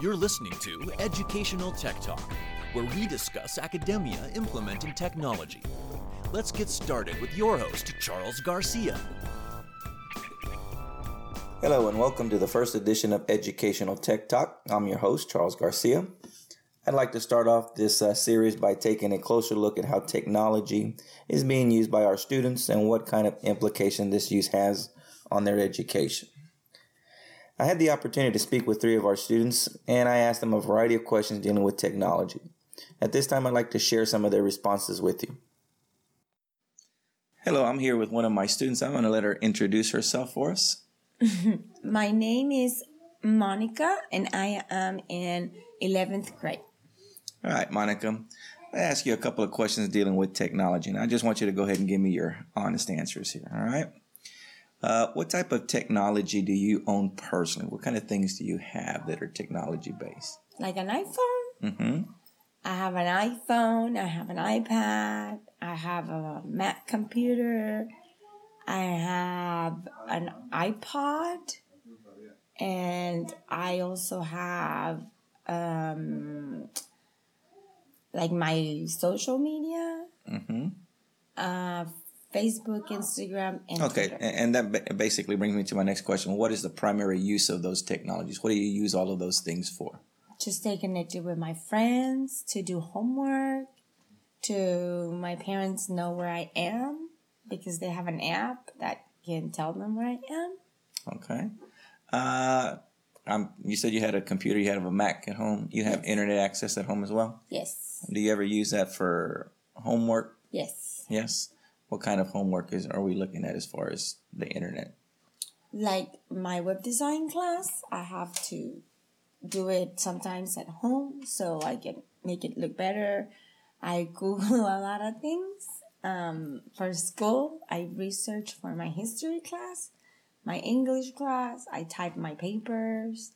You're listening to Educational Tech Talk, where we discuss academia implementing technology. Let's get started with your host, Charles Garcia. Hello, and welcome to the first edition of Educational Tech Talk. I'm your host, Charles Garcia. I'd like to start off this uh, series by taking a closer look at how technology is being used by our students and what kind of implication this use has on their education. I had the opportunity to speak with three of our students, and I asked them a variety of questions dealing with technology. At this time, I'd like to share some of their responses with you. Hello, I'm here with one of my students. I'm going to let her introduce herself for us. my name is Monica, and I am in 11th grade. All right, Monica. I ask you a couple of questions dealing with technology, and I just want you to go ahead and give me your honest answers here. All right. Uh, what type of technology do you own personally? What kind of things do you have that are technology based? Like an iPhone? Mm-hmm. I have an iPhone. I have an iPad. I have a Mac computer. I have an iPod. And I also have um, like my social media. Mm-hmm. Uh, Facebook, Instagram, and okay, Twitter. and that basically brings me to my next question. What is the primary use of those technologies? What do you use all of those things for? To stay connected with my friends, to do homework, to my parents know where I am because they have an app that can tell them where I am. Okay. Uh, um, you said you had a computer, you have a Mac at home. You have yes. internet access at home as well? Yes. Do you ever use that for homework? Yes. Yes what kind of homework is are we looking at as far as the internet? Like my web design class, I have to do it sometimes at home so I can make it look better. I Google a lot of things. Um, for school, I research for my history class, my English class, I type my papers.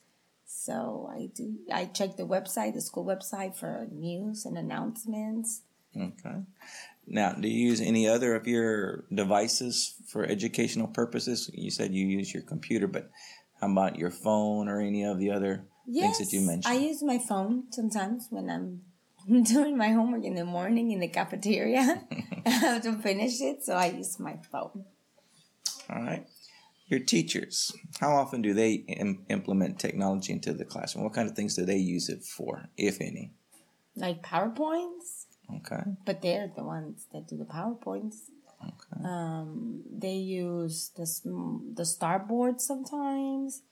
So I do, I check the website, the school website for news and announcements. Okay. Now, do you use any other of your devices for educational purposes? You said you use your computer, but how about your phone or any of the other yes, things that you mentioned? I use my phone sometimes when I'm doing my homework in the morning in the cafeteria. I have to finish it, so I use my phone. All right. Your teachers, how often do they Im- implement technology into the classroom? What kind of things do they use it for, if any? Like PowerPoints? Okay. But they're the ones that do the PowerPoints. Okay. Um, they use the the starboard sometimes,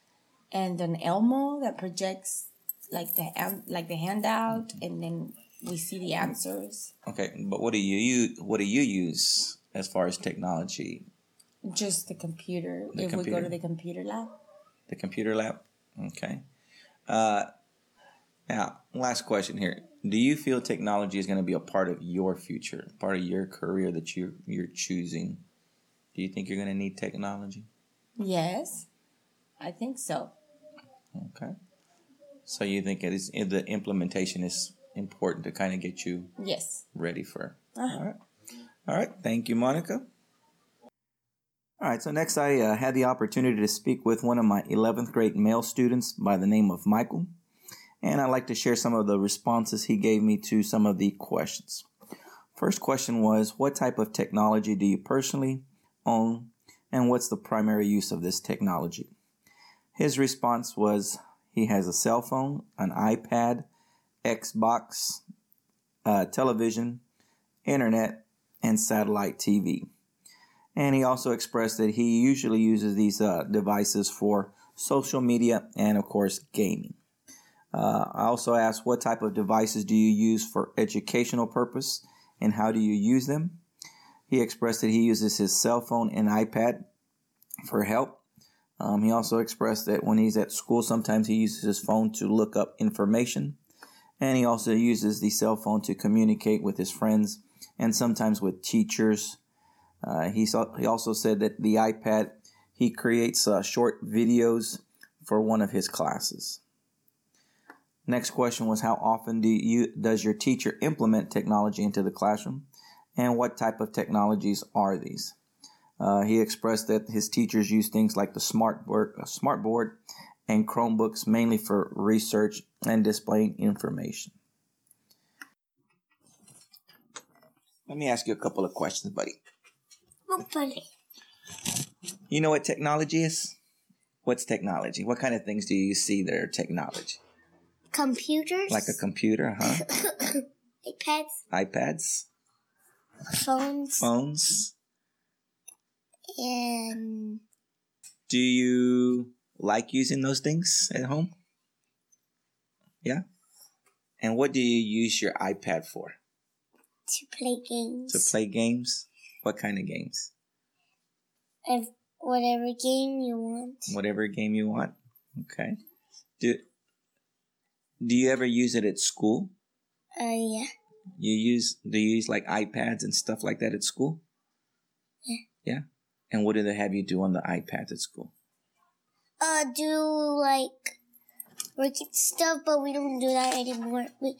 and an Elmo that projects like the like the handout, mm-hmm. and then we see the answers. Okay, but what do you use? What do you use as far as technology? Just the computer. The if computer. we go to the computer lab. The computer lab. Okay. Uh, now, last question here do you feel technology is going to be a part of your future, part of your career that you you're choosing? Do you think you're going to need technology? Yes, I think so. Okay. So you think it is the implementation is important to kind of get you yes ready for. Uh-huh. All right. All right. Thank you, Monica. All right. So next, I uh, had the opportunity to speak with one of my 11th grade male students by the name of Michael and I'd like to share some of the responses he gave me to some of the questions. First question was What type of technology do you personally own, and what's the primary use of this technology? His response was he has a cell phone, an iPad, Xbox, uh, television, internet, and satellite TV. And he also expressed that he usually uses these uh, devices for social media and, of course, gaming. Uh, I also asked what type of devices do you use for educational purpose and how do you use them? He expressed that he uses his cell phone and iPad for help. Um, he also expressed that when he's at school, sometimes he uses his phone to look up information. And he also uses the cell phone to communicate with his friends and sometimes with teachers. Uh, he, saw, he also said that the iPad, he creates uh, short videos for one of his classes. Next question was how often do you does your teacher implement technology into the classroom, and what type of technologies are these? Uh, he expressed that his teachers use things like the smart board, uh, smart board, and Chromebooks mainly for research and displaying information. Let me ask you a couple of questions, buddy. Hopefully. You know what technology is? What's technology? What kind of things do you see that are technology? Computers. Like a computer, huh? iPads. iPads, Phones. phones. And Do you like using those things at home? Yeah? And what do you use your iPad for? to play games. To play games? What kind of games? If whatever game you want. Whatever game you want. Okay. Do Do you ever use it at school? Uh, yeah. You use do you use like iPads and stuff like that at school? Yeah. Yeah. And what do they have you do on the iPads at school? Uh, do like working stuff, but we don't do that anymore. We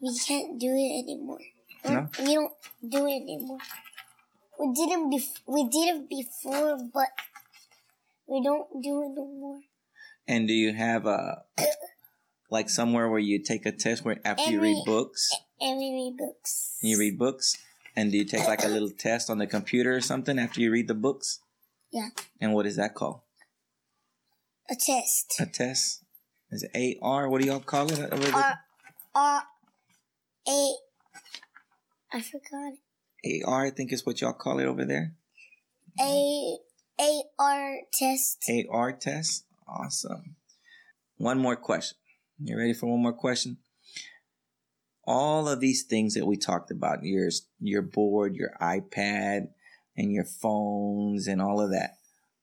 we can't do it anymore. No? We don't do it anymore. We didn't bef- we did it before, but we don't do it no more. And do you have a like somewhere where you take a test where after you read books, And we read books. you read books, and do you take like a little test on the computer or something after you read the books? Yeah. And what is that called? A test. A test? Is it AR? What do y'all call it? over there? R R A. I forgot it. AR, I think is what y'all call it over there. A A R test. AR test. Awesome. One more question. You ready for one more question? All of these things that we talked about, your your board, your iPad, and your phones and all of that.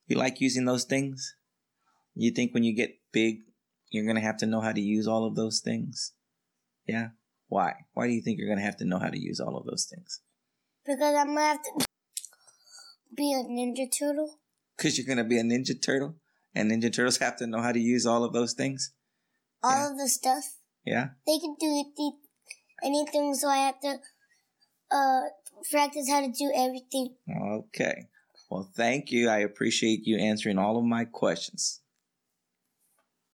You like using those things? You think when you get big, you're going to have to know how to use all of those things? Yeah? Why? Why do you think you're going to have to know how to use all of those things? Because I'm gonna have to be a ninja turtle. Because you're going to be a Ninja Turtle, and Ninja Turtles have to know how to use all of those things? All Yeah. of the stuff. Yeah? They can do the- anything, so I have to uh practice how to do everything. Okay. Well, thank you. I appreciate you answering all of my questions.